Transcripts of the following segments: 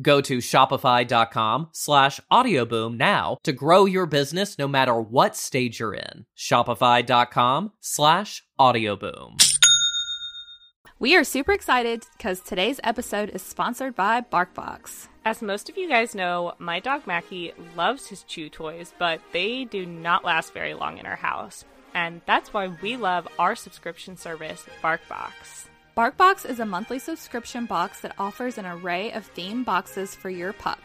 Go to shopify.com slash audioboom now to grow your business no matter what stage you're in. Shopify.com slash audioboom. We are super excited because today's episode is sponsored by BarkBox. As most of you guys know, my dog Mackie loves his chew toys, but they do not last very long in our house. And that's why we love our subscription service, BarkBox. BarkBox is a monthly subscription box that offers an array of themed boxes for your pup.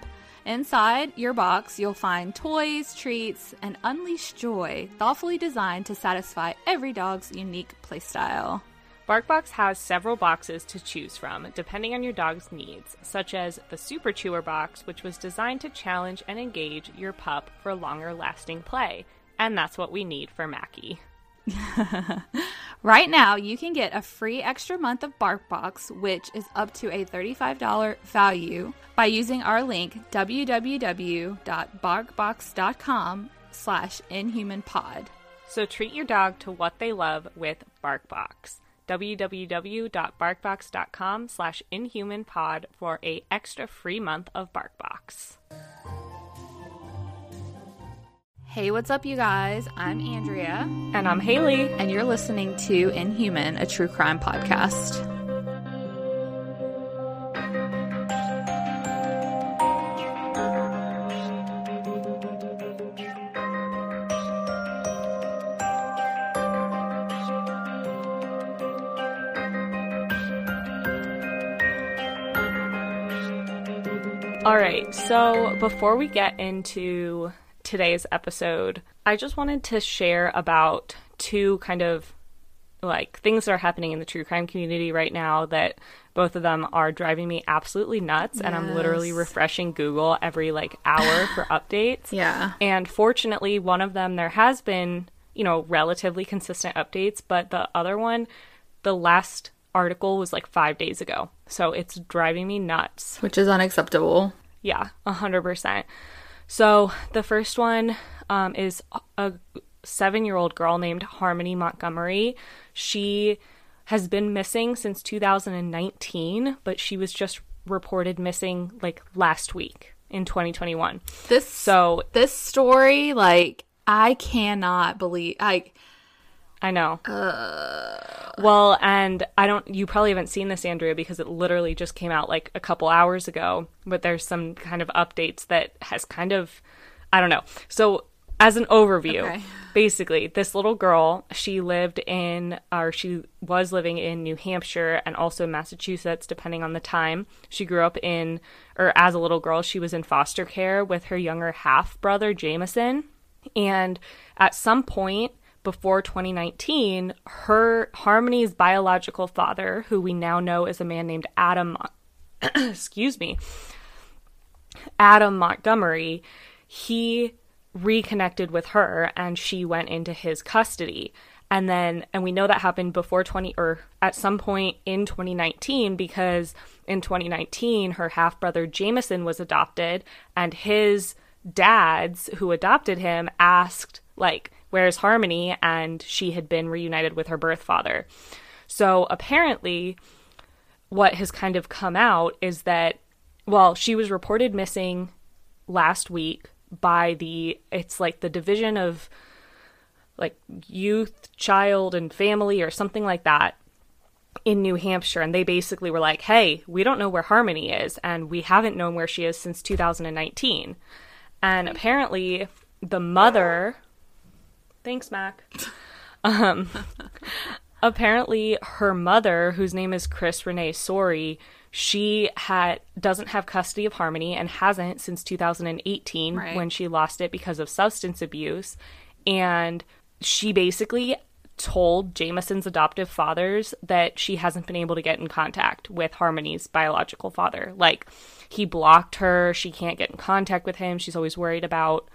Inside your box, you'll find toys, treats, and unleashed joy, thoughtfully designed to satisfy every dog's unique playstyle. BarkBox has several boxes to choose from, depending on your dog's needs, such as the Super Chewer box, which was designed to challenge and engage your pup for longer lasting play. And that's what we need for Mackie. right now, you can get a free extra month of BarkBox, which is up to a $35 value, by using our link www.barkbox.com slash inhumanpod. So treat your dog to what they love with BarkBox www.barkbox.com slash inhumanpod for a extra free month of BarkBox. Hey, what's up, you guys? I'm Andrea. And I'm Haley. And you're listening to Inhuman, a true crime podcast. All right, so before we get into today's episode, I just wanted to share about two kind of like things that are happening in the true crime community right now that both of them are driving me absolutely nuts yes. and I'm literally refreshing Google every like hour for updates. Yeah. And fortunately, one of them there has been, you know, relatively consistent updates, but the other one the last article was like 5 days ago. So it's driving me nuts, which is unacceptable. Yeah, 100%. So the first one um, is a seven year old girl named Harmony Montgomery. She has been missing since 2019, but she was just reported missing like last week in 2021. This so this story, like I cannot believe like I know. Uh, well, and I don't. You probably haven't seen this, Andrea, because it literally just came out like a couple hours ago. But there's some kind of updates that has kind of, I don't know. So as an overview, okay. basically, this little girl, she lived in, or she was living in New Hampshire and also Massachusetts, depending on the time. She grew up in, or as a little girl, she was in foster care with her younger half brother, Jameson. And at some point, before 2019, her Harmony's biological father, who we now know is a man named Adam, excuse me, Adam Montgomery, he reconnected with her and she went into his custody. And then, and we know that happened before 20 or at some point in 2019 because in 2019, her half brother Jameson was adopted and his dads who adopted him asked like where's Harmony? And she had been reunited with her birth father. So apparently, what has kind of come out is that, well, she was reported missing last week by the, it's like the Division of like Youth, Child, and Family or something like that in New Hampshire. And they basically were like, hey, we don't know where Harmony is, and we haven't known where she is since 2019. And apparently, the mother. Thanks, Mac. Um, apparently, her mother, whose name is Chris Renee Sorey, she had doesn't have custody of Harmony and hasn't since 2018 Right. when she lost it because of substance abuse. And she basically told Jameson's adoptive fathers that she hasn't been able to get in contact with Harmony's biological father. Like, he blocked her, she can't get in contact with him, she's always worried about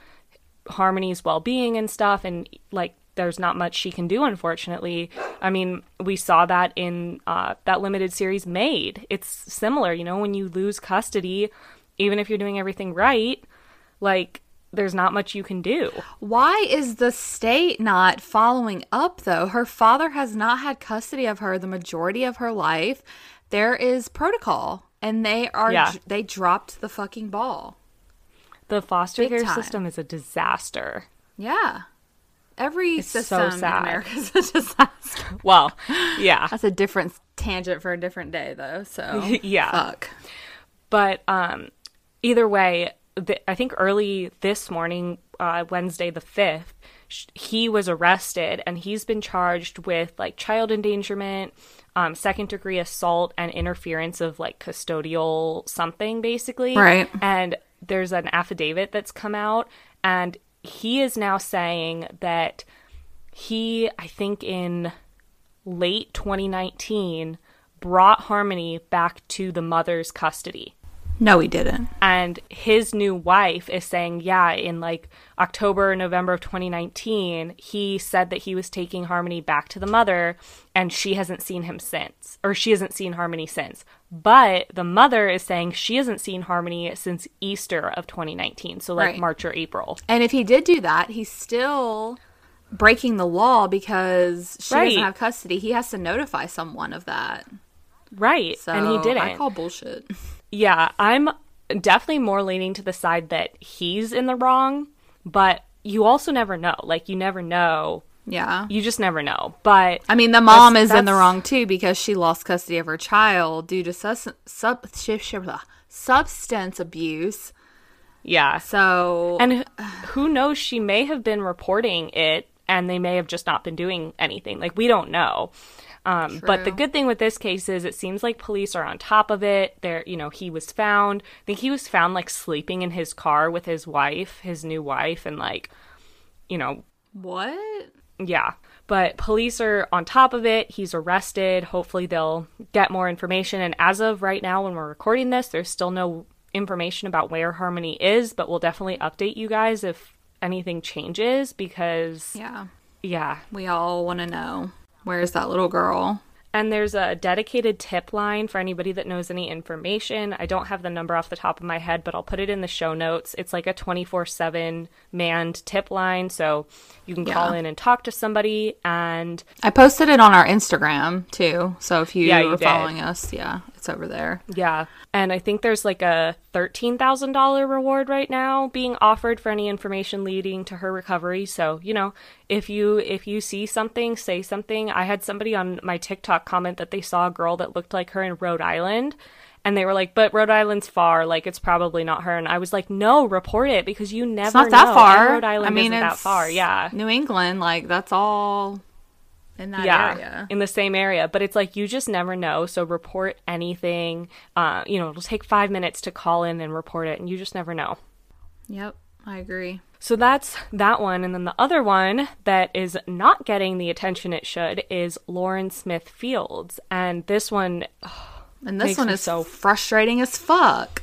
Harmony's well being and stuff, and like, there's not much she can do, unfortunately. I mean, we saw that in uh, that limited series Maid. It's similar, you know, when you lose custody, even if you're doing everything right, like, there's not much you can do. Why is the state not following up though? Her father has not had custody of her the majority of her life. There is protocol and they are Yeah. they dropped the fucking ball. The foster Big care time. system is a disaster. Yeah. Every It's so system in sad. America is a disaster. Well, yeah. That's a different tangent for a different day though. So Yeah. fuck. But um, either way, the, I think early this morning, uh, Wednesday the 5th, sh- he was arrested and he's been charged with like child endangerment, um, second degree assault, and interference of like custodial something, basically. Right. And there's an affidavit that's come out, and he is now saying that he, I think in late 2019, brought Harmony back to the mother's custody. No, he didn't. And his new wife is saying, yeah, in like October, November of 2019, he said that he was taking Harmony back to the mother, and she hasn't seen him since, or she hasn't seen Harmony since. But the mother is saying she hasn't seen Harmony since Easter of 2019, so like Right. March or April. And if he did do that, he's still breaking the law because she Right. doesn't have custody. He has to notify someone of that. Right. So and he didn't. I call bullshit. Yeah, I'm definitely more leaning to the side that he's in the wrong, but you also never know. Like, you never know. Yeah. You just never know. But I mean, the mom That's- is in the wrong too because she lost custody of her child due to sus- sub- substance abuse. yeah. So, And who knows? She may have been reporting it and they may have just not been doing anything. Like, we don't know. Um, but the good thing with this case is it seems like police are on top of it. There, you know, he was found. I think he was found like sleeping in his car with his wife, his new wife, and like, you know, what? yeah. But police are on top of it. He's arrested. Hopefully, they'll get more information. And as of right now, when we're recording this, there's still no information about where Harmony is, but we'll definitely update you guys if anything changes because, Yeah. yeah. We all want to know where's that little girl? And there's a dedicated tip line for anybody that knows any information. I don't have the number off the top of my head, but I'll put it in the show notes. It's like a 24 7 manned tip line. So you can call Yeah. in and talk to somebody. And I posted it on our Instagram too. So if you Yeah, you are did. following us, yeah, it's over there. Yeah. And I think there's like a $13,000 reward right now being offered for any information leading to her recovery. So, you know, if you if you see something, say something. I had somebody on my TikTok comment that they saw a girl that looked like her in Rhode Island and they were like, "But Rhode Island's far, like it's probably not her." And I was like, "No, report it because you never It's not that far. And Rhode Island I mean, isn't that far." Yeah. New England, like that's all in that yeah, area. in the same area. But it's like you just never know. So report anything. Uh, you know, it'll take five minutes to call in and report it, and you just never know. Yep, I agree. So that's that one. And then the other one that is not getting the attention it should is Lauren Smith Fields. And this one, And this one is so frustrating as fuck.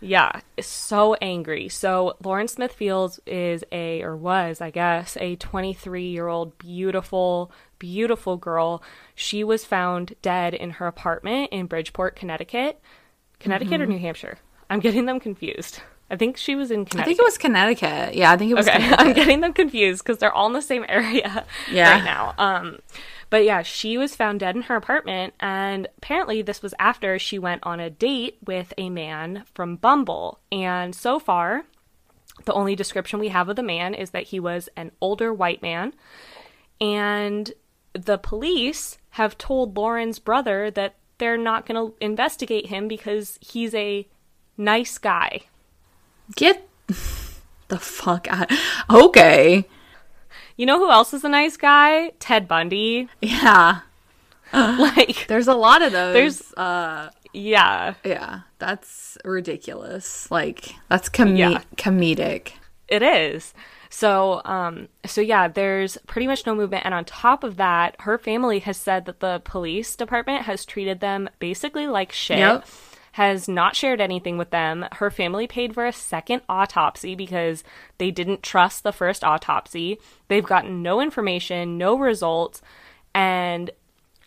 Yeah, so angry. So Lauren Smith Fields is a, or was, I guess, a 23 year old beautiful, beautiful girl. She was found dead in her apartment in Bridgeport, Connecticut. Connecticut or New Hampshire? I'm getting them confused. I think she was in Connecticut. I think it was Connecticut. Yeah, I think it was. Okay, Connecticut. I'm getting them confused because they're all in the same area Yeah. right now. Um, but yeah, she was found dead in her apartment, and apparently this was after she went on a date with a man from Bumble. And so far, the only description we have of the man is that he was an older white man, and the police have told Lauren's brother that they're not going to investigate him because he's a nice guy. Get the fuck out. Okay. You know who else is a nice guy? Ted Bundy. Yeah. Like, There's a lot of those. There's- uh yeah, yeah, that's ridiculous. Like that's com- Yeah. comedic. it is. So, um, so yeah, there's pretty much no movement. And on top of that, her family has said that the police department has treated them basically like shit. Yep. Has not shared anything with them. Her family paid for a second autopsy because they didn't trust the first autopsy. They've gotten no information, no results, and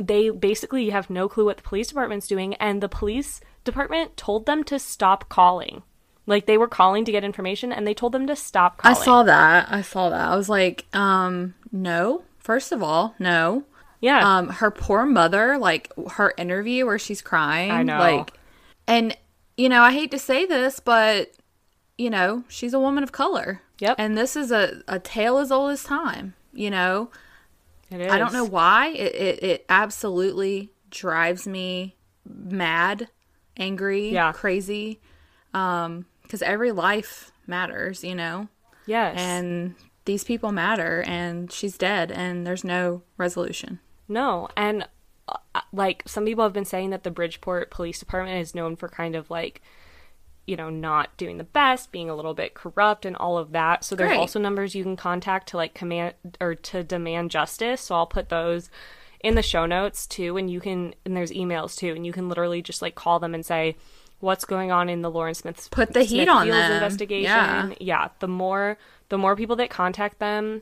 they basically have no clue what the police department's doing. And the police department told them to stop calling. Like they were calling to get information, and they told them to stop calling. I saw that. I saw that. I was like, um, no. First of all, no. Yeah. Um, her poor mother, like her interview where she's crying. I know. Like, and you know, I hate to say this, but you know, she's a woman of color. Yep. And this is a a tale as old as time. You know, It is. I don't know why. It, it it absolutely drives me mad, angry, Yeah. crazy. Um, because every life matters, you know Yes. and these people matter and she's dead and there's no resolution no, and Uh, like some people have been saying that the Bridgeport Police Department is known for kind of like you know not doing the best, being a little bit corrupt and all of that. So there's Great. also numbers you can contact to like command or to demand justice. So I'll put those in the show notes too and you can and there's emails too and you can literally just like call them and say what's going on in the Lauren Smith's Put the heat on them. investigation. Yeah. yeah, the more the more people that contact them,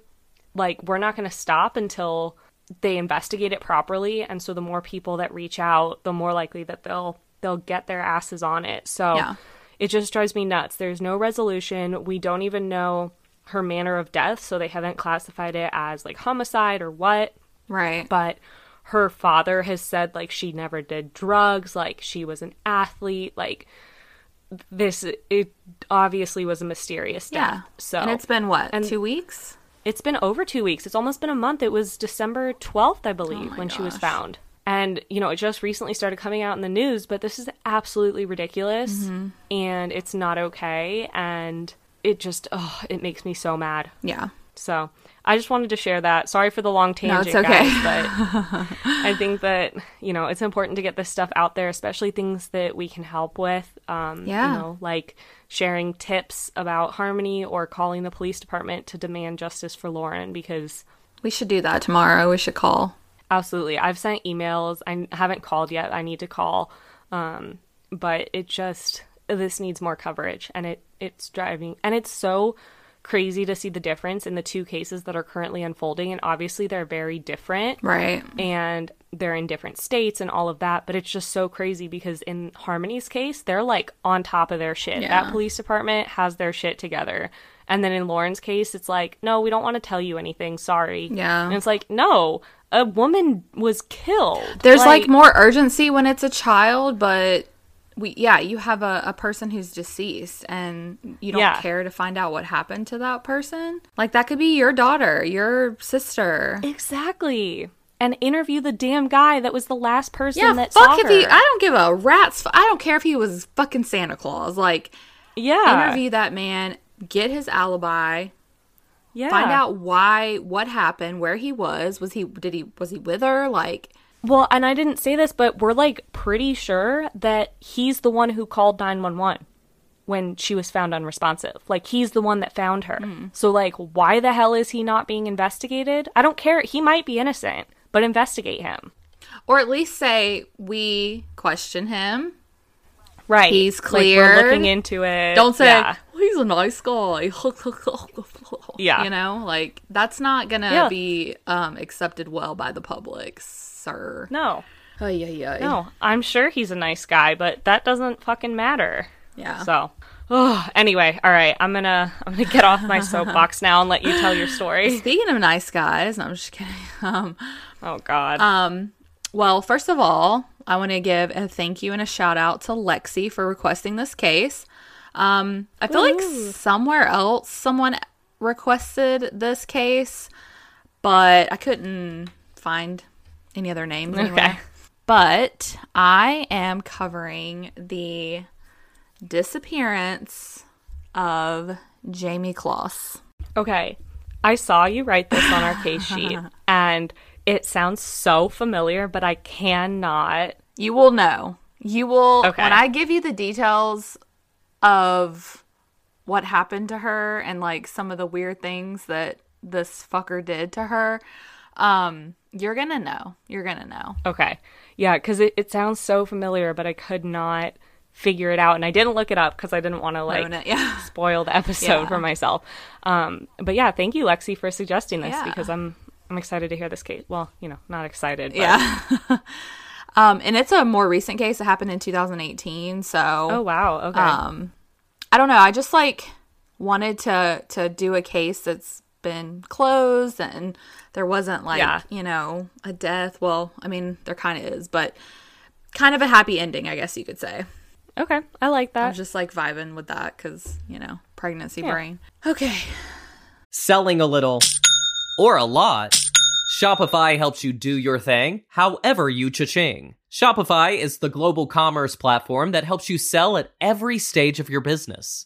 like we're not going to stop until they investigate it properly. And so the more people that reach out, the more likely that they'll they'll get their asses on it. So Yeah. it just drives me nuts. There's no resolution. We don't even know her manner of death, so they haven't classified it as like homicide or what right but her father has said like she never did drugs like she was an athlete like this it obviously was a mysterious death yeah so and it's been what and- two weeks it's been over two weeks. It's almost been a month. It was december 12th i believe Oh when she was found. And you know it just recently started coming out in the news but this is absolutely ridiculous Mm-hmm. and it's not okay and it just oh it makes me so mad. Yeah so I just wanted to share that. Sorry for the long tangent, it's okay. guys, but I think that you know it's important to get this stuff out there, especially things that we can help with. Um, Yeah. you know, like sharing tips about Harmony or calling the police department to demand justice for Lauren because we should do that tomorrow we should call absolutely, I've sent emails. I haven't called yet. I need to call, um, but it just this needs more coverage, and it it's driving, and it's so crazy to see the difference in the two cases that are currently unfolding and obviously they're very different. Right. And they're in different states and all of that but it's just so crazy because in harmony's case they're like on top of their shit. Yeah. that police department has their shit together. And then in lauren's case it's like no we don't want to tell you anything. Sorry. Yeah. and it's like no a woman was killed. There's like, more urgency when it's a child but we yeah you have a, a person who's deceased and you don't Yeah. care to find out what happened to that person like that could be your daughter your sister exactly and interview the damn guy that was the last person Yeah, that fuck saw if he. I don't give a rat's. I don't care if he was fucking Santa Claus. Like, yeah interview that man, get his alibi, yeah find out why, what happened, where he was. Was he? Did he? Was he with her? Like, Well, and I didn't say this, but we're like pretty sure that he's the one who called 911 when she was found unresponsive. Like he's the one that found her. So like why the hell is he not being investigated? I don't care. He might be innocent, but investigate him. or at least say we question him. Right. He's Like, we're looking into it. Don't say Yeah. "Well, he's a nice guy. Yeah. you know, like that's not gonna Yeah. be um accepted well by the public, sir. No. Oh yeah, yeah, No. I'm sure he's a nice guy, but that doesn't fucking matter. yeah. So, Oh, anyway, all right. I'm gonna I'm gonna get off my soapbox now and let you tell your story. Speaking of nice guys, no, I'm just kidding. Um, oh God. Um, well, first of all, I want to give a thank you and a shout out to Lexi for requesting this case. Um, I feel Ooh. like somewhere else someone requested this case, but I couldn't find any other names. Anywhere. Okay. But I am covering the disappearance of Jayme Closs. Okay. I saw you write this on our case sheet and it sounds so familiar, but I cannot. You will know. You will okay. when I give you the details of what happened to her and like some of the weird things that this fucker did to her. Um, you're gonna know. You're gonna know. Okay. Yeah, because it, it sounds so familiar, but I could not figure it out and i didn't look it up because i didn't want to like it, yeah. spoil the episode yeah. for myself um, but yeah thank you lexi for suggesting this yeah. because i'm i'm excited to hear this case well you know not excited but... yeah um, and it's a more recent case it happened in 2018 so oh wow okay um, i don't know i just like wanted to to do a case that's been closed and there wasn't like yeah. you know a death well i mean there kind of is but kind of a happy ending i guess you could say Okay, I like that. I was just like vibing with that because, you know, pregnancy yeah. brain. Okay. Selling a little or a lot. Shopify helps you do your thing, however you cha-ching. Shopify is the global commerce platform that helps you sell at every stage of your business.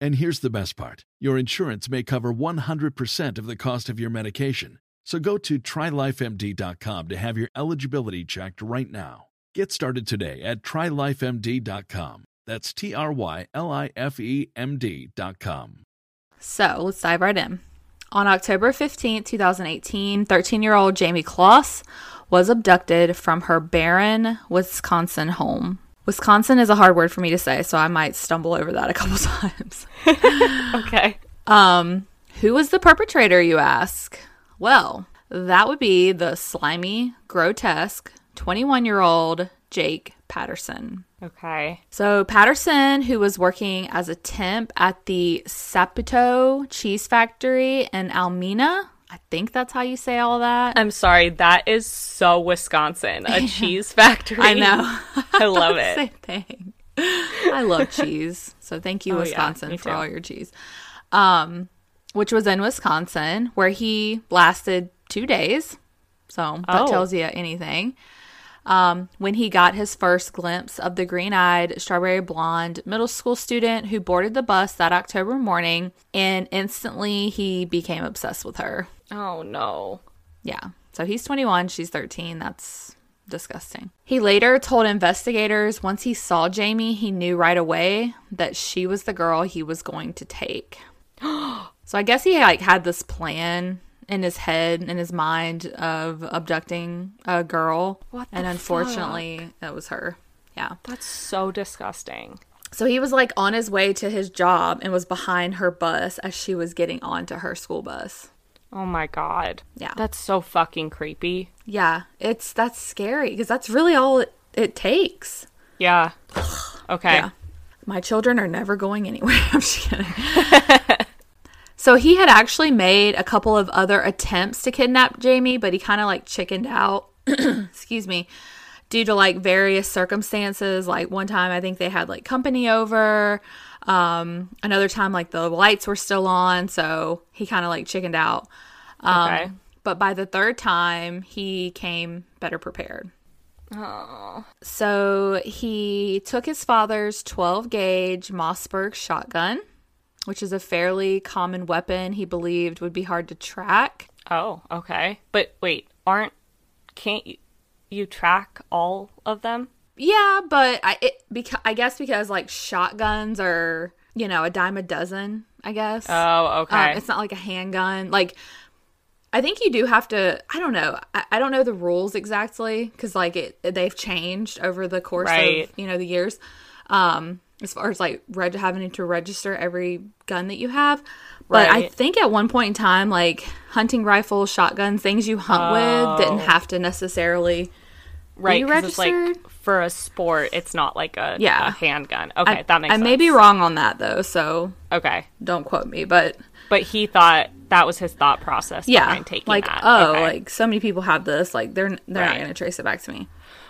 And here's the best part your insurance may cover 100% of the cost of your medication. So go to trylifemd.com to have your eligibility checked right now. Get started today at trylifemd.com. That's T R Y L I F E M D.com. So let's dive right in. On October 15, 2018, 13 year old Jayme Closs was abducted from her Barron Wisconsin home. Wisconsin is a hard word for me to say, so I might stumble over that a couple times. okay. Um, who was the perpetrator, you ask? Well, that would be the slimy, grotesque 21 year old Jake Patterson. Okay. So, Patterson, who was working as a temp at the Saputo Cheese Factory in Almena, I think that's how you say all that. I'm sorry, that is so Wisconsin. A cheese factory. I know. I love it. Same thing. I love cheese. So thank you, oh, Wisconsin, yeah, for all your cheese. Um, which was in Wisconsin, where he lasted two days. So that oh. tells you anything. Um, when he got his first glimpse of the green eyed, strawberry blonde middle school student who boarded the bus that October morning, and instantly he became obsessed with her. Oh no. Yeah. So he's 21, she's 13. That's disgusting. He later told investigators once he saw Jamie, he knew right away that she was the girl he was going to take. so I guess he like had this plan in his head in his mind of abducting a girl What and unfortunately that was her. Yeah. That's so disgusting. So he was like on his way to his job and was behind her bus as she was getting onto her school bus. Oh my god. Yeah. That's so fucking creepy. Yeah, it's that's scary because that's really all it, it takes. Yeah. Okay. Yeah. My children are never going anywhere. I'm just kidding. so he had actually made a couple of other attempts to kidnap Jamie, but he kind of like chickened out. Excuse me. Due to like various circumstances. Like one time I think they had like company over. Um another time like the lights were still on, so he kind of like chickened out. Um, Okay. But by the third time, he came better prepared. Oh. So he took his father's 12 gauge Mossberg shotgun, which is a fairly common weapon he believed would be hard to track. Oh, okay. But wait, aren't can't you, you track all of them? Yeah, but I it, beca- I guess because like shotguns are, you know, a dime a dozen, I guess. Oh, okay. Um, it's not like a handgun. Like, I think you do have to. I don't know. I, I don't know the rules exactly because like it they've changed over the course Right. of you know the years. Um, as far as like reg- having to register every gun that you have, but I think at one point in time, like hunting rifles, shotguns, things you hunt with didn't Oh. have to necessarily. Right, you it's like for a sport, it's not like a, Yeah. a handgun. Okay, I, that makes I sense. may be wrong on that though, so Okay. don't quote me. But But he thought that was his thought process yeah, behind taking like that. oh, Okay. like so many people have this. Like they're they're not going to trace it back to me.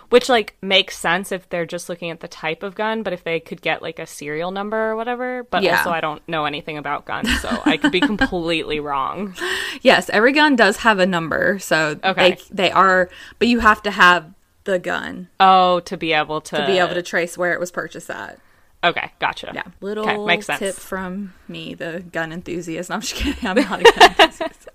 Which like makes sense if they're just looking at the type of gun, but if they could get like a serial number or whatever. But Yeah. also I don't know anything about guns, so I could be completely wrong. Yes, every gun does have a number, so Okay. they they are, but you have to have the gun Oh, to be able to, to be able to trace where it was purchased at. Okay, gotcha. Yeah, little okay, makes sense. tip from me, the gun enthusiast. No, I'm just kidding. I'm not a gun enthusiast.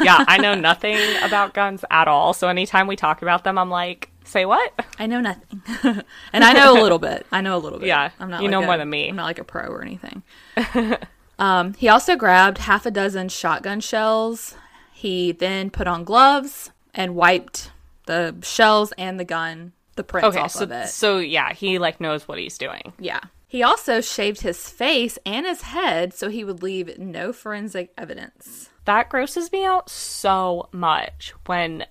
yeah, I know nothing about guns at all. So anytime we talk about them, I'm like, say what? I know nothing, and I know a little bit. I know a little bit. Yeah, I'm not. you like know a- more than me. I'm not like a pro or anything. um, he also grabbed half a dozen shotgun shells. He then put on gloves and wiped the shells and the gun, the prints Okay, off so of it. so yeah, he like knows what he's doing. Yeah. He also shaved his face and his head so he would leave no forensic evidence. That grosses me out so much when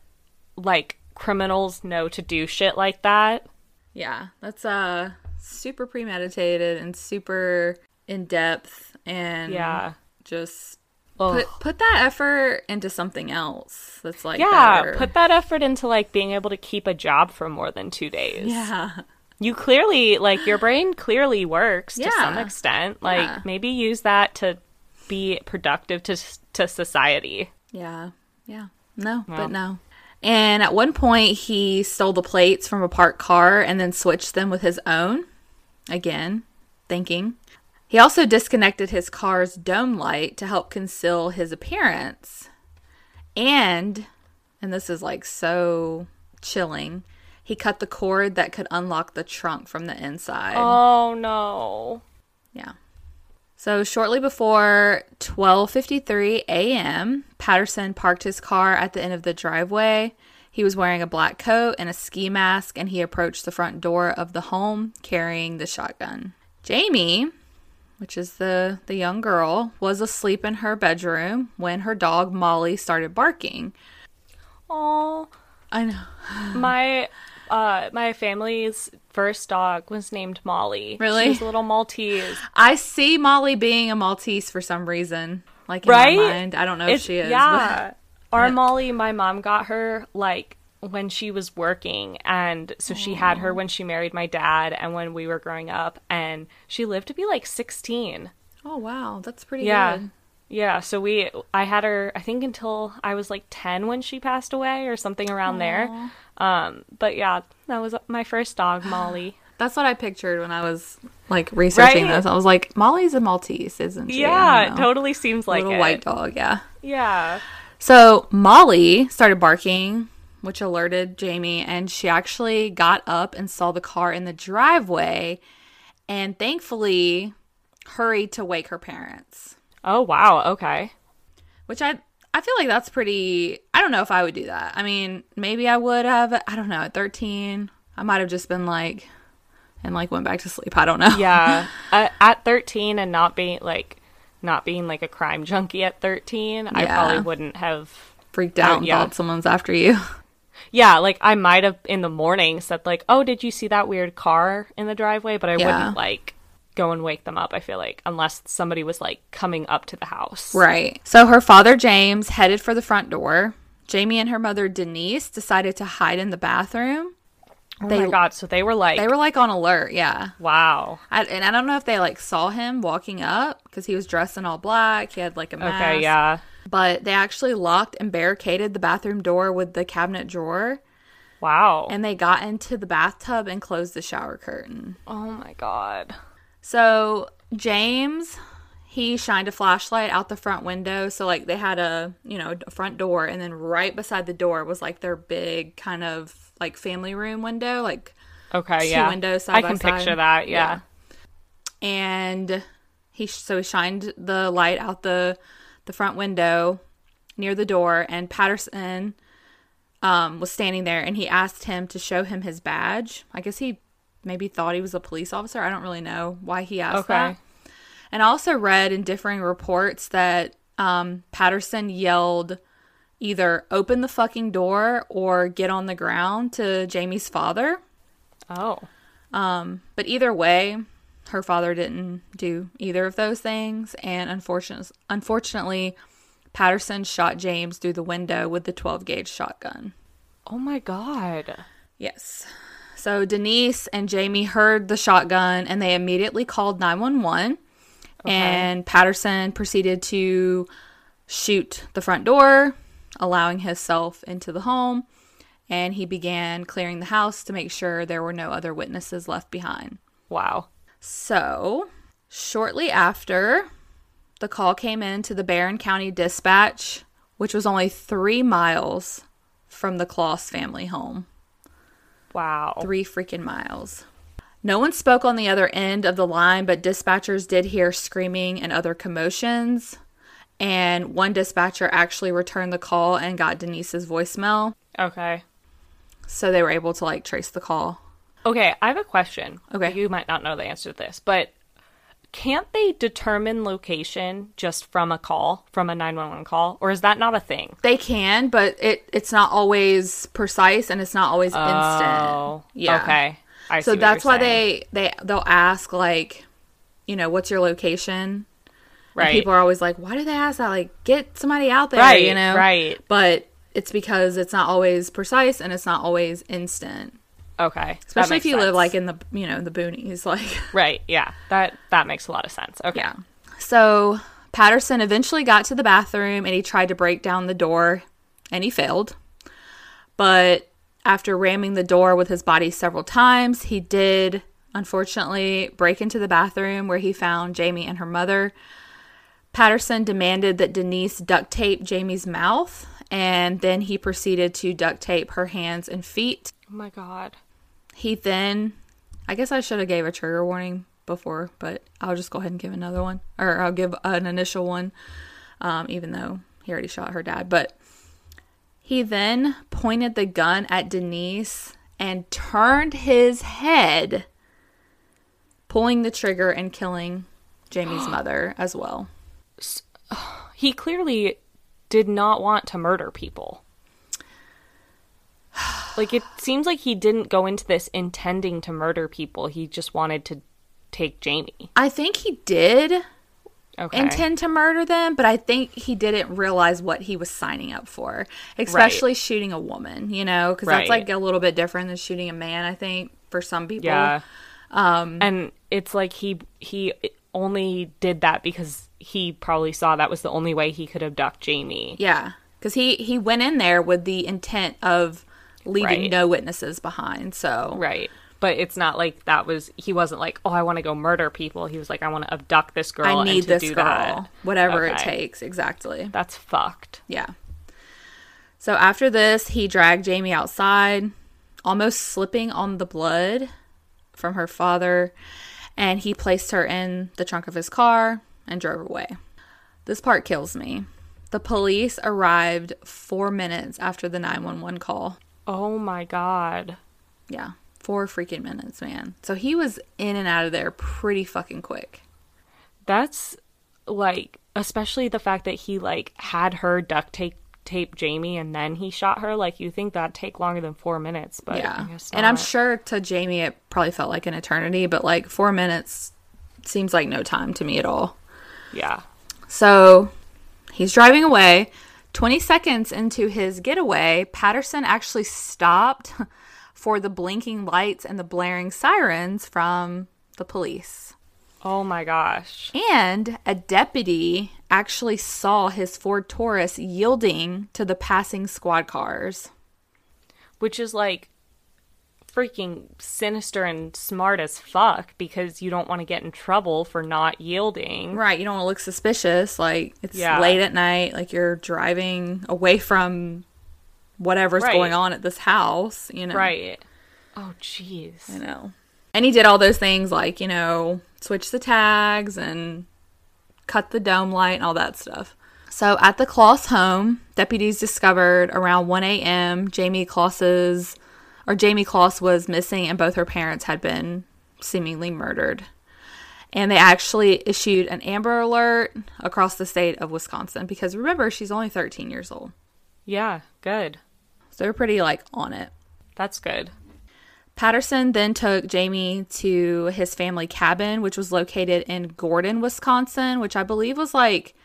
like criminals know to do shit like that. Yeah, that's uh super premeditated and super in depth and Yeah. just Ugh. put put that effort into something else that's like yeah, better. put that effort into like being able to keep a job for more than 2 days. yeah. You clearly like your brain clearly works to some extent. Like Yeah. maybe use that to be productive to to society. Yeah. Yeah. No, Well. but no. And at one point, he stole the plates from a parked car and then switched them with his own. Again, thinking. He also disconnected his car's dome light to help conceal his appearance. And, and this is like so chilling, he cut the cord that could unlock the trunk from the inside. Oh no. Yeah. So shortly before 12:53 a.m., Patterson parked his car at the end of the driveway. He was wearing a black coat and a ski mask and he approached the front door of the home carrying the shotgun. Jamie, which is the the young girl, was asleep in her bedroom when her dog Molly started barking. Oh, I know. my uh my family's first dog was named Molly. Really? She was a little Maltese. I see Molly being a Maltese for some reason. Like in Right? my mind. I don't know if she is. Yeah. Our Yeah. Molly, my mom got her like when she was working and so she had her when she married my dad and when we were growing up and she lived to be like 16. Oh wow, that's pretty Yeah. good. Yeah, so we I had her I think until I was like 10 when she passed away or something around there. Um but yeah, that was my first dog, Molly. That's what I pictured when I was like researching Right? this. I was like, Molly's a Maltese, isn't she? Yeah, it totally seems like a little it. white dog. Yeah. Yeah. So Molly started barking, which alerted Jamie, and she actually got up and saw the car in the driveway, and thankfully hurried to wake her parents. Oh wow, okay. Which I I feel like that's pretty. I don't know if I would do that. I mean, maybe I would have. I don't know. At thirteen, I might have just been like, and like went back to sleep. I don't know. Yeah. uh, at 13 and not being like not being like a crime junkie at 13, I probably wouldn't have freaked out and yeah. thought someone's after you. Yeah, like I might have in the morning said like, "Oh, did you see that weird car in the driveway?" But I Yeah. wouldn't like go and wake them up. I feel like unless somebody was like coming up to the house. Right. So her father, James, headed for the front door. Jamie and her mother, Denise, decided to hide in the bathroom. Oh They- my god! So they were like, They were like on alert, yeah. "Wow, I, and I don't know if they like saw him walking up because he was dressed in all black. He had like a mask. okay, yeah, But they actually locked and barricaded the bathroom door with the cabinet drawer. wow." And they got into the bathtub and closed the shower curtain. oh my god. So James, he shined a flashlight out the front window. So like they had a you know a front door, and then right beside the door was like their big kind of like family room window, like Okay, Two yeah. windows side I by can side. picture that. Yeah. and he so he shined the light out the the front window near the door, and Patterson um was standing there, and he asked him to show him his badge. I guess he maybe thought he was a police officer. I don't really know why he asked Okay. that. And I also read in differing reports that um, Patterson yelled either open the fucking door or get on the ground to Jamie's father. Oh. Um, but either way, her father didn't do either of those things. And unfortunately, unfortunately, Patterson shot James through the window with the 12 gauge shotgun. Oh my god. Yes. So Denise and Jamie heard the shotgun and they immediately called 911. And Patterson proceeded to shoot the front door, allowing himself into the home. And he began clearing the house to make sure there were no other witnesses left behind. Wow. So, shortly after, the call came in to the Barron County Dispatch, which was only three miles from the Closs family home Wow. three freaking miles. No one spoke on the other end of the line, but dispatchers did hear screaming and other commotions. And one dispatcher actually returned the call and got Denise's voicemail. Okay. So they were able to like trace the call. Okay, I have a question. Okay. You might not know the answer to this, but can't they determine location just from a call, from a 911 call, or is that not a thing? They can, but it it's not always precise and it's not always Oh, instant. Yeah. Okay. I So that's why saying. they they they'll ask like, you know, what's your location? And right. people are always like, why do they ask that? Like, get somebody out there, right, you know? right. But it's because it's not always precise and it's not always instant. Okay. Especially if you live like in the you know the boonies, like Right. Yeah. That that makes a lot of sense. Okay. yeah. So Patterson eventually got to the bathroom and he tried to break down the door, and he failed. But after ramming the door with his body several times, he did unfortunately break into the bathroom where he found Jamie and her mother. Patterson demanded that Denise duct tape Jamie's mouth, and then he proceeded to duct tape her hands and feet. Oh my god. He then, I guess I should have gave a trigger warning before, but I'll just go ahead and give another one, or I'll give an initial one, um, even though he already shot her dad. But he then pointed the gun at Denise and turned his head, pulling the trigger and killing Jamie's mother as well. He clearly did not want to murder people. Like it seems like he didn't go into this intending to murder people. He just wanted to take Jamie. I think he did Okay. intend to murder them, but I think he didn't realize what he was signing up for, especially shooting a woman, you know, because that's like a little bit different than shooting a man, I think, for some people. Yeah. Um and it's like he he only did that because he probably saw that was the only way he could abduct Jamie. Yeah, because he he went in there with the intent of leaving Right. no witnesses behind. So Right. But it's not like that was he wasn't like, "Oh, I want to go murder people." He was like, "I want to abduct this girl I and need this do girl, that." whatever it takes. Exactly. That's fucked. Yeah. So after this, he dragged Jamie outside, almost slipping on the blood from her father, and he placed her in the trunk of his car and drove away. This part kills me. The police arrived four minutes after the 911 call. Oh my god. Yeah, four freaking minutes, man. So he was in and out of there pretty fucking quick. That's like especially the fact that he like had her duct tape tape Jayme and then he shot her like you think that'd take longer than 4 minutes but yeah. And I'm sure to Jayme it probably felt like an eternity, but like four minutes seems like no time to me at all. yeah. So he's driving away. 20 seconds into his getaway, Patterson actually stopped for the blinking lights and the blaring sirens from the police. Oh my gosh. And a deputy actually saw his Ford Taurus yielding to the passing squad cars. Which is like freaking sinister and smart as fuck because you don't want to get in trouble for not yielding. Right, you don't want to look suspicious. Like it's Yeah. late at night, like you're driving away from whatever's Right. going on at this house, you know. Right. Oh jeez. I know. And he did all those things like, you know, switch the tags and cut the dome light and all that stuff. So at the Closs home, deputies discovered around 1 a.m. Jayme Closs's, or Jayme Closs was missing and both her parents had been seemingly murdered. And they actually issued an Amber Alert across the state of Wisconsin because remember, she's only 13 years old. Yeah, good. So they're pretty like on it. That's good. Patterson then took Jayme to his family cabin, which was located in Gordon, Wisconsin, which I believe was like,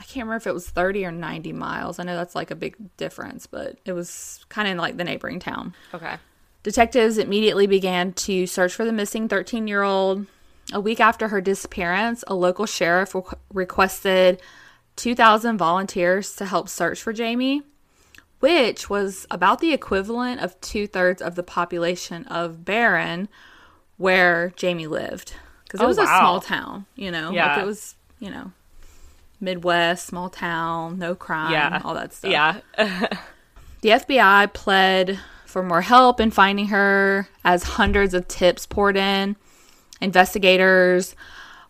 I can't remember if it was 30 or 90 miles. I know that's like a big difference, but it was kind of like the neighboring town. Okay. Detectives immediately began to search for the missing 13 year old. A week after her disappearance, a local sheriff requ- requested 2,000 volunteers to help search for Jayme, which was about the equivalent of two thirds of the population of Barron, where Jayme lived. Because it Oh, was a small town, you know? Like Yeah. it was, you know, Midwest, small town, no crime, Yeah. all that stuff. Yeah. The FBI pled for more help in finding her as hundreds of tips poured in. Investigators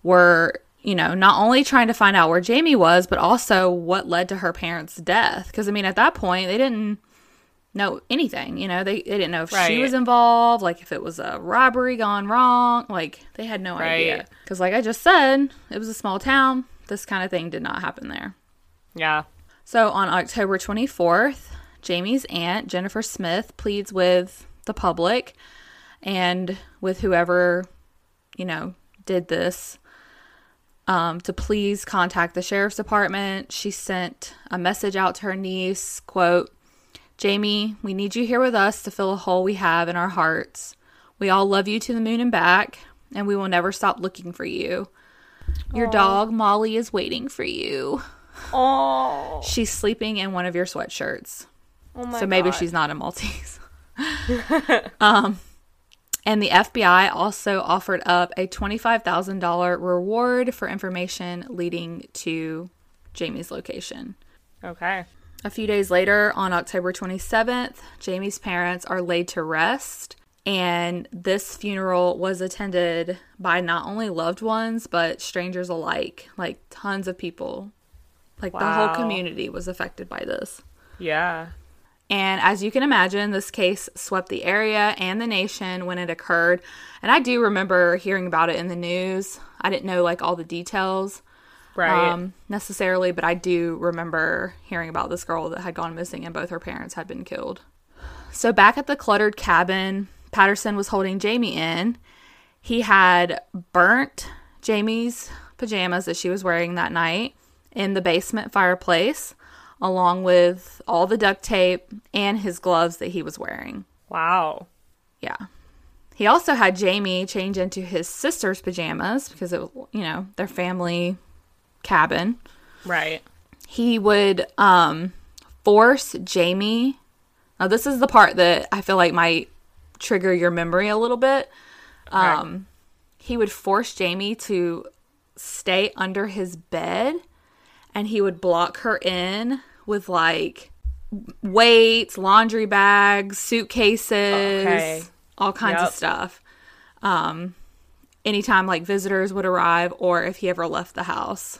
were, you know, not only trying to find out where Jayme was, but also what led to her parents' death. Because, I mean, at that point, they didn't know anything. You know, they, they didn't know if she was involved, like if it was a robbery gone wrong. Like, they had no idea. Because, like I just said, it was a small town. This kind of thing did not happen there. yeah. So on October 24th, Jayme's aunt, Jennifer Smith, pleads with the public and with whoever, you know, did this um, to please contact the sheriff's department. She sent a message out to her niece, quote, Jayme, we need you here with us to fill a hole we have in our hearts. We all love you to the moon and back, and we will never stop looking for you. Your dog, Molly, is waiting for you. Oh. She's sleeping in one of your sweatshirts. Oh my so maybe God. she's not a Maltese. um, and the FBI also offered up a $25,000 reward for information leading to Jayme's location. Okay. A few days later, on October 27th, Jayme's parents are laid to rest. And this funeral was attended by not only loved ones, but strangers alike. Like tons of people. Like the whole community was affected by this. Yeah. And as you can imagine, this case swept the area and the nation when it occurred. And I do remember hearing about it in the news. I didn't know like all the details Right. um, necessarily, but I do remember hearing about this girl that had gone missing and both her parents had been killed. So back at the cluttered cabin, Patterson was holding Jayme in. He had burnt Jayme's pajamas that she was wearing that night in the basement fireplace, along with all the duct tape and his gloves that he was wearing. wow. Yeah. He also had Jayme change into his sister's pajamas because it was, you know, their family cabin. Right. He would um force Jayme. Now this is the part that I feel like might trigger your memory a little bit. Um he would force Jayme to stay under his bed and he would block her in with like weights, laundry bags, suitcases, Okay. all kinds Yep. of stuff. Um anytime like visitors would arrive or if he ever left the house.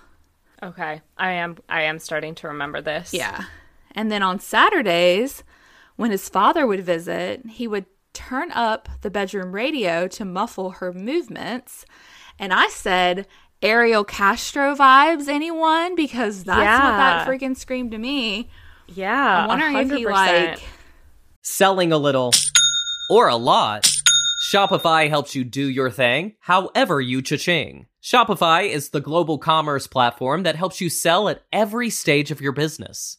Okay. I am I am starting to remember this. Yeah. And then on Saturdays, when his father would visit, he would turn up the bedroom radio to muffle her movements. And I said, Ariel Castro vibes, anyone? Because that's what that freaking screamed to me. Yeah. I'm wondering if he 100%. like Selling a little or a lot. Shopify helps you do your thing, however you cha-ching. Shopify is the global commerce platform that helps you sell at every stage of your business.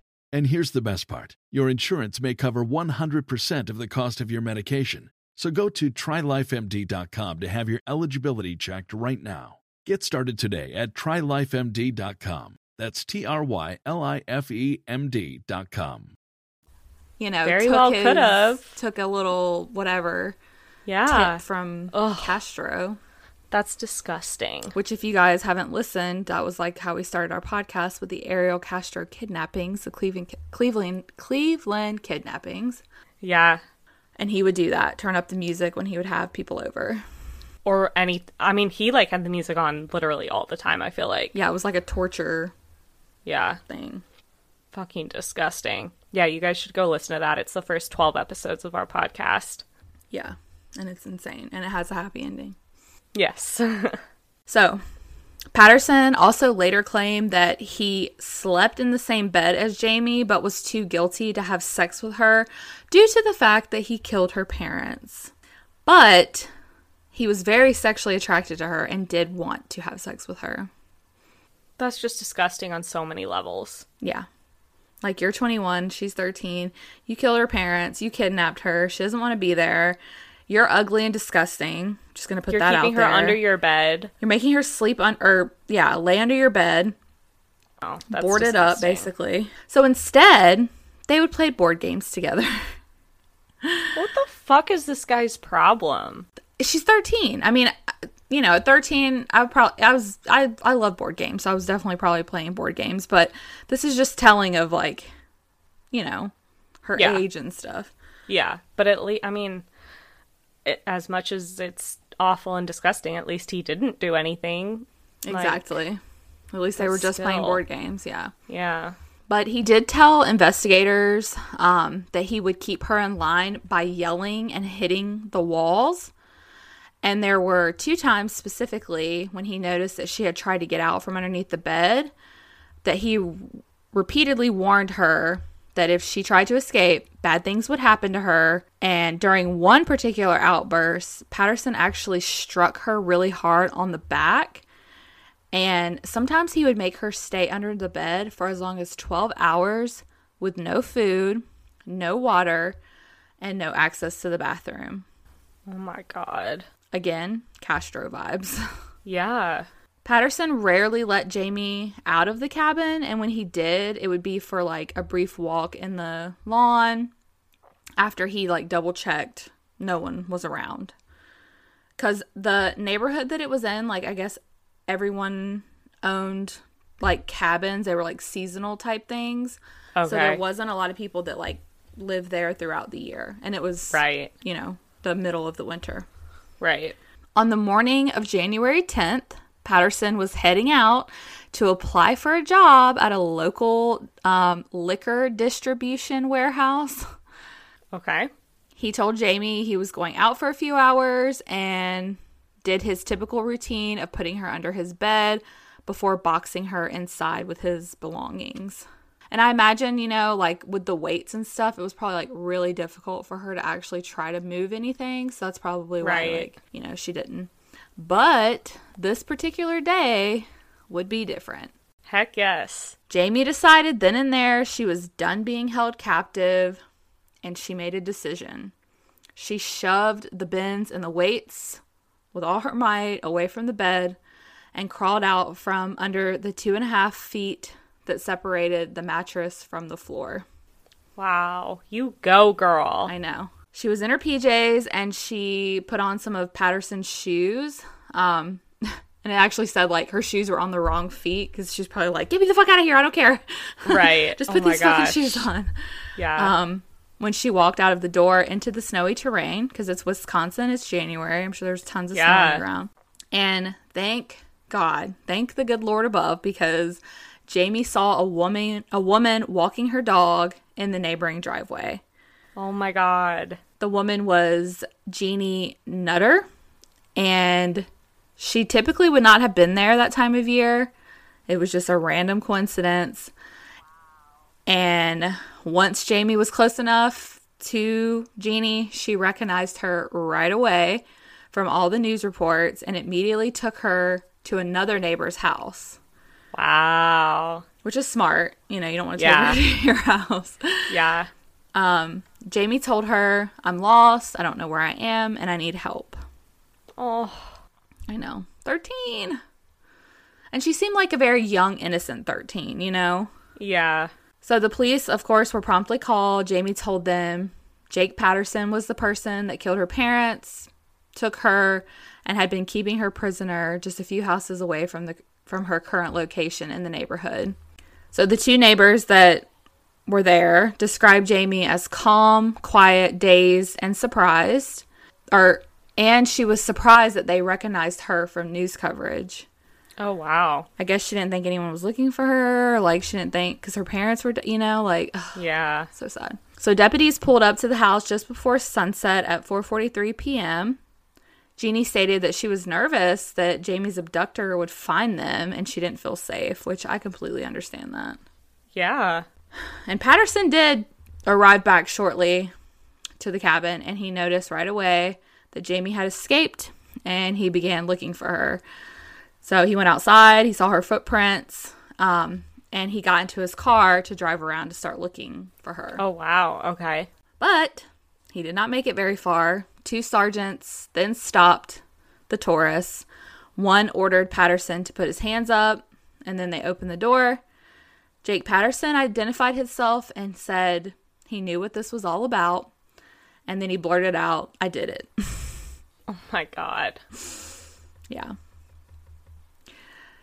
And here's the best part your insurance may cover 100% of the cost of your medication. So go to trylifemd.com to have your eligibility checked right now. Get started today at trylifemd.com. That's T R Y L I F E M D.com. you know, Very took well could've. took a little whatever Yeah. tip from Ugh. Castro. That's disgusting. Which, if you guys haven't listened, that was like how we started our podcast with the Ariel Castro kidnappings, the Cleveland Cleveland Cleveland kidnappings, Yeah. and he would do that, turn up the music when he would have people over. Or any I mean, he like had the music on literally all the time, I feel like. Yeah, it was like a torture Yeah. thing. Fucking disgusting. Yeah, you guys should go listen to that. It's the first 12 episodes of our podcast. Yeah, and it's insane, and it has a happy ending. Yes. So, Patterson also later claimed that he slept in the same bed as Jayme, but was too guilty to have sex with her due to the fact that he killed her parents. But he was very sexually attracted to her and did want to have sex with her. That's just disgusting on so many levels. Yeah. Like you're 21, she's 13. You killed her parents, you kidnapped her. She doesn't want to be there. You're ugly and disgusting. Just gonna put You're that keeping her under your bed. You're making her sleep on, or yeah, lay under your bed. Oh, that's board it up basically. So instead, they would play board games together. What the fuck is this guy's problem? She's 13. I mean, you know, at 13, I probably I was I I love board games. So I was definitely probably playing board games, but this is just telling of like, you know, her Yeah. age and stuff. Yeah, but at least I mean, it, as much as it's awful and disgusting, at least he didn't do anything. Like, Exactly. At least they were just playing board games, yeah. yeah. But he did tell investigators um, that he would keep her in line by yelling and hitting the walls. And there were two times specifically when he noticed that she had tried to get out from underneath the bed that he repeatedly warned her that if she tried to escape, bad things would happen to her. And during one particular outburst, Patterson actually struck her really hard on the back. And sometimes he would make her stay under the bed for as long as 12 hours with no food, no water, and no access to the bathroom. Oh my god. Again, Castro vibes. Yeah. Patterson rarely let Jayme out of the cabin, and when he did, it would be for like a brief walk in the lawn after he like double checked no one was around. Because the neighborhood that it was in, like, I guess everyone owned like cabins, they were like seasonal type things. So there wasn't a lot of people that like lived there throughout the year, and it was, Right. you know, the middle of the winter. Right. On the morning of January 10th, Patterson was heading out to apply for a job at a local um, liquor distribution warehouse. Okay. He told Jayme he was going out for a few hours and did his typical routine of putting her under his bed before boxing her inside with his belongings. And I imagine, you know, like with the weights and stuff, it was probably like really difficult for her to actually try to move anything. So that's probably why, Right. like, you know, she didn't. But this particular day would be different. Heck yes. Jayme decided then and there she was done being held captive and she made a decision. She shoved the bins and the weights with all her might away from the bed and crawled out from under the two and a half feet that separated the mattress from the floor. Wow. You go, girl. I know. She was in her PJs and she put on some of Patterson's shoes. Um, and it actually said like her shoes were on the wrong feet because she's probably like, "Get me the fuck out of here! I don't care." Right. Just Oh put my these fucking shoes on. yeah. Um, when she walked out of the door into the snowy terrain, because it's Wisconsin, it's January. I'm sure there's tons of snow on Yeah. the ground. And thank God, thank the good Lord above, because Jayme saw a woman, a woman walking her dog in the neighboring driveway. Oh my god. The woman was Jeannie Nutter, and she typically would not have been there that time of year. It was just a random coincidence. And once Jayme was close enough to Jeannie, she recognized her right away from all the news reports and immediately took her to another neighbor's house, Wow. which is smart. You know, you don't want to take Yeah. her to your house. Yeah. Um, Jayme told her, I'm lost, I don't know where I am, and I need help. Oh. I know. 13. And she seemed like a very young, innocent 13, you know? Yeah. So the police, of course, were promptly called. Jayme told them Jake Patterson was the person that killed her parents, took her, and had been keeping her prisoner just a few houses away from the from her current location in the neighborhood. So the two neighbors that were there described Jayme as calm, quiet, dazed, and surprised. Or and she was surprised that they recognized her from news coverage. Oh wow. I guess she didn't think anyone was looking for her. Like she didn't think because her parents were, you know, like ugh, Yeah. so sad. So deputies pulled up to the house just before sunset at 4:43 p.m. Jeannie stated that she was nervous that Jayme's abductor would find them and she didn't feel safe, which I completely understand that. Yeah. And Patterson did arrive back shortly to the cabin and he noticed right away that Jayme had escaped and he began looking for her. So he went outside, he saw her footprints, um, and he got into his car to drive around to start looking for her. Oh wow. Okay. But he did not make it very far. Two sergeants then stopped the Taurus. One ordered Patterson to put his hands up, and then they opened the door. Jake Patterson identified himself and said he knew what this was all about. And then he blurted out, I did it. Oh my god. Yeah.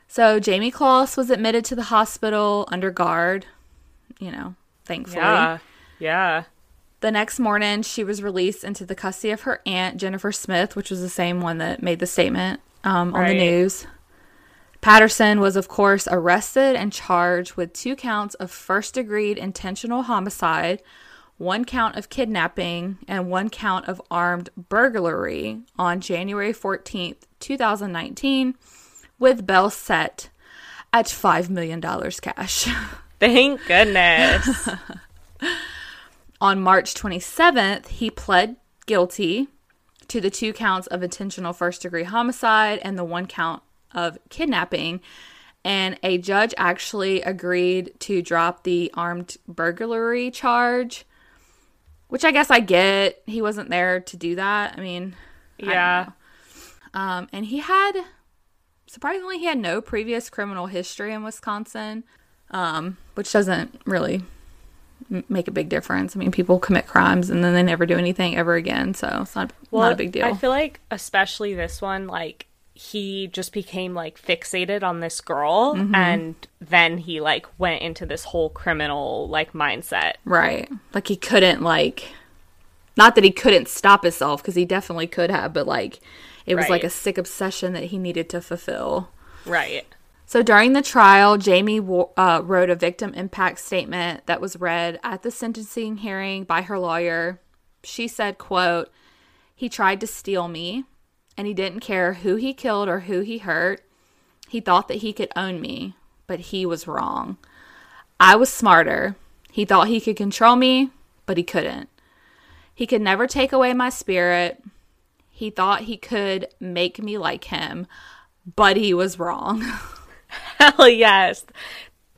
So Jayme Closs was admitted to the hospital under guard, you know, thankfully. Yeah. Yeah. The next morning, she was released into the custody of her aunt, Jennifer Smith, which was the same one that made the statement um, on Right. the news. Patterson was, of course, arrested and charged with two counts of first degree intentional homicide, one count of kidnapping, and one count of armed burglary on January 14th, 2019, with bail set at $5 million cash. Thank goodness. On March 27th, he pled guilty to the two counts of intentional first degree homicide and the one count of kidnapping. And a judge actually agreed to drop the armed burglary charge, which I guess I get. He wasn't there to do that. I mean, yeah. know. Um, and he had, surprisingly, he had no previous criminal history in Wisconsin, um, which doesn't really make a big difference. I mean, people commit crimes and then they never do anything ever again, so it's not not a big deal. I feel like especially this one, like he just became like fixated on this girl Mm-hmm. and then he like went into this whole criminal like mindset. right? Like he couldn't like, not that he couldn't stop himself because he definitely could have, but like it was like a sick obsession that he needed to fulfill. Right. So during the trial, Jayme uh, wrote a victim impact statement that was read at the sentencing hearing by her lawyer. She said, quote, he tried to steal me and he didn't care who he killed or who he hurt. He thought that he could own me, but he was wrong. I was smarter. He thought he could control me, but he couldn't. He could never take away my spirit. He thought he could make me like him, but he was wrong. Hell yes.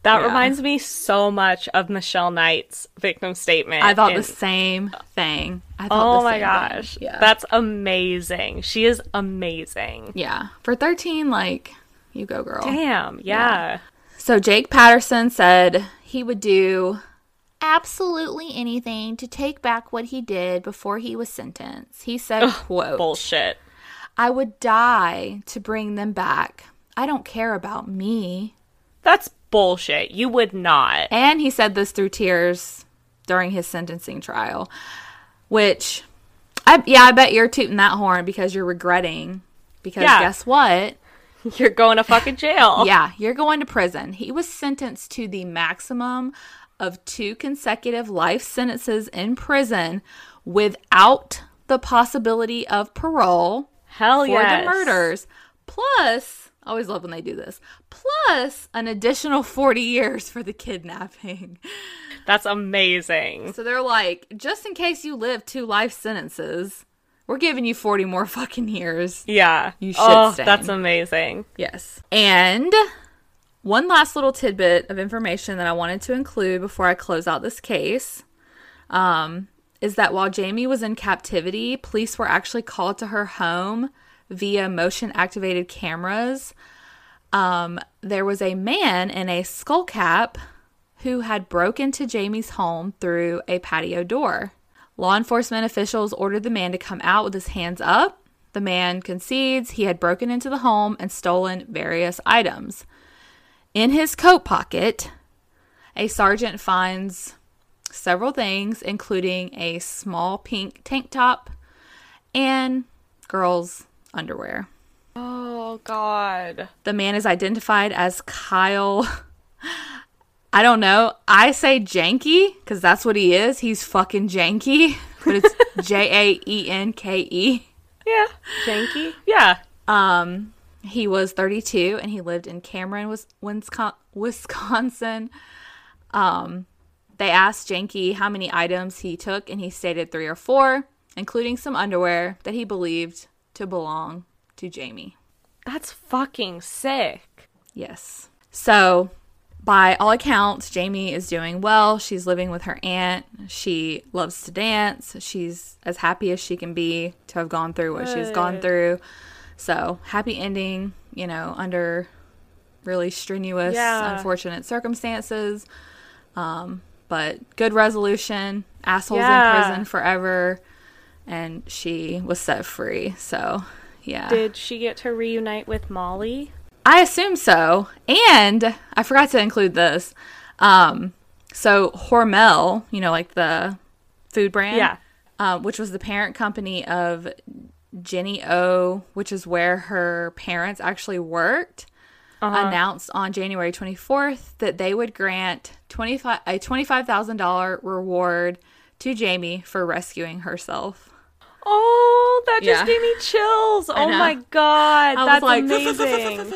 That Yeah. reminds me so much of Michelle Knight's victim statement. I thought in- the same thing. I thought Oh the my gosh. thing. Yeah. That's amazing. She is amazing. yeah. For 13, like, you go, girl. Damn. Yeah. So Jake Patterson said he would do absolutely anything to take back what he did before he was sentenced. He said, quote, Bullshit. I would die to bring them back. I don't care about me. That's bullshit. You would not. And he said this through tears during his sentencing trial, which, I, yeah, I bet you're tooting that horn because you're regretting. Because Yeah. guess what? You're going to fucking jail. Yeah, you're going to prison. He was sentenced to the maximum of two consecutive life sentences in prison without the possibility of parole Hell for yes. the murders. Plus, always love when they do this. Plus, an additional 40 years for the kidnapping. That's amazing. So they're like, just in case you live two life sentences, we're giving you 40 more fucking years. Yeah. You shit Oh, stain. that's amazing. Yes. And one last little tidbit of information that I wanted to include before I close out this case um, is that while Jayme was in captivity, police were actually called to her home via motion activated cameras. Um, there was a man in a skull cap who had broken into Jayme's home through a patio door. Law enforcement officials ordered the man to come out with his hands up. The man concedes he had broken into the home and stolen various items. In his coat pocket, a sergeant finds several things, including a small pink tank top and girls' underwear. Oh, God. The man is identified as Kyle. I don't know. I say janky because that's what he is. He's fucking janky, but it's J A E N K E. Yeah. Janky. Yeah. Um, he was 32 and he lived in Cameron, Wisconsin. Um, they asked Janky how many items he took, and he stated three or four, including some underwear that he believed to belong to Jayme. That's fucking sick. Yes. So, by all accounts, Jayme is doing well. She's living with her aunt. She loves to dance. She's as happy as she can be to have gone through what she's gone through. So, happy ending, you know, under really strenuous, Yeah. unfortunate circumstances. Um, but good resolution. Assholes Yeah. in prison forever. And she was set free. So, yeah. Did she get to reunite with Molly? I assume so. And I forgot to include this. Um, so Hormel, you know, like the food brand, Yeah. uh, which was the parent company of Jennie-O, which is where her parents actually worked, announced on January 24th that they would grant 25 a $25,000 reward to Jayme for rescuing herself. Oh, that just Yeah. gave me chills. Oh my god, I that's like, amazing.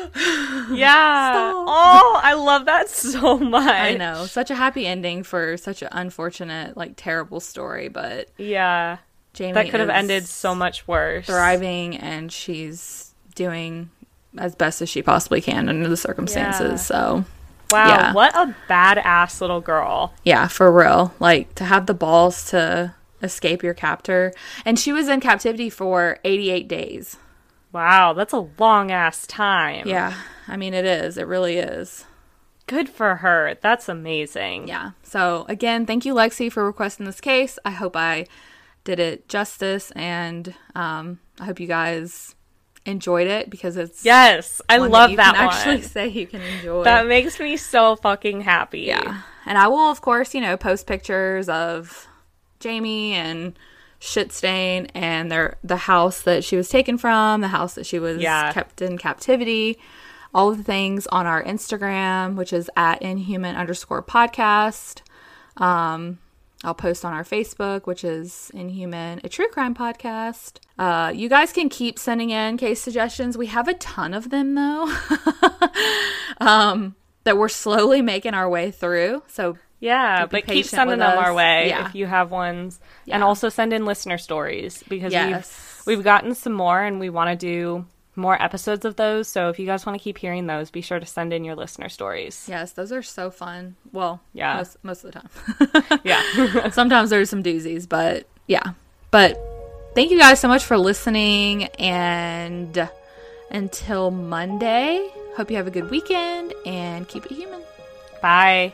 yeah. Oh, I love that so much. I know, such a happy ending for such an unfortunate, like terrible story, but Yeah. Jayme That could have ended so much worse. thriving and she's doing as best as she possibly can under the circumstances. Yeah. So, Wow, Yeah. what a badass little girl. yeah, for real. Like to have the balls to escape your captor. And she was in captivity for 88 days. Wow, that's a long ass time. Yeah, I mean, it is. It really is. Good for her. That's amazing. Yeah. So, again, thank you, Lexi, for requesting this case. I hope I did it justice and um, I hope you guys enjoyed it because it's Yes, I one love you that, can one. actually say you can enjoy. That makes me so fucking happy. Yeah. And I will, of course, you know, post pictures of Jayme and Shitstain and their the house that she was taken from, the house that she was Yeah. kept in captivity, all of the things on our Instagram, which is at inhuman underscore podcast. Um, I'll post on our Facebook, which is Inhuman, a true crime podcast. Uh, you guys can keep sending in case suggestions. We have a ton of them though. um, that we're slowly making our way through. So Yeah, but keep sending them our way Yeah. if you have ones. And also send in listener stories because Yes. we've we've gotten some more and we want to do more episodes of those. So if you guys want to keep hearing those, be sure to send in your listener stories. yes, those are so fun. Well, Yeah. most, most of the time. Yeah. Sometimes there's some doozies, but yeah. But thank you guys so much for listening. And until Monday, hope you have a good weekend and keep it human. Bye.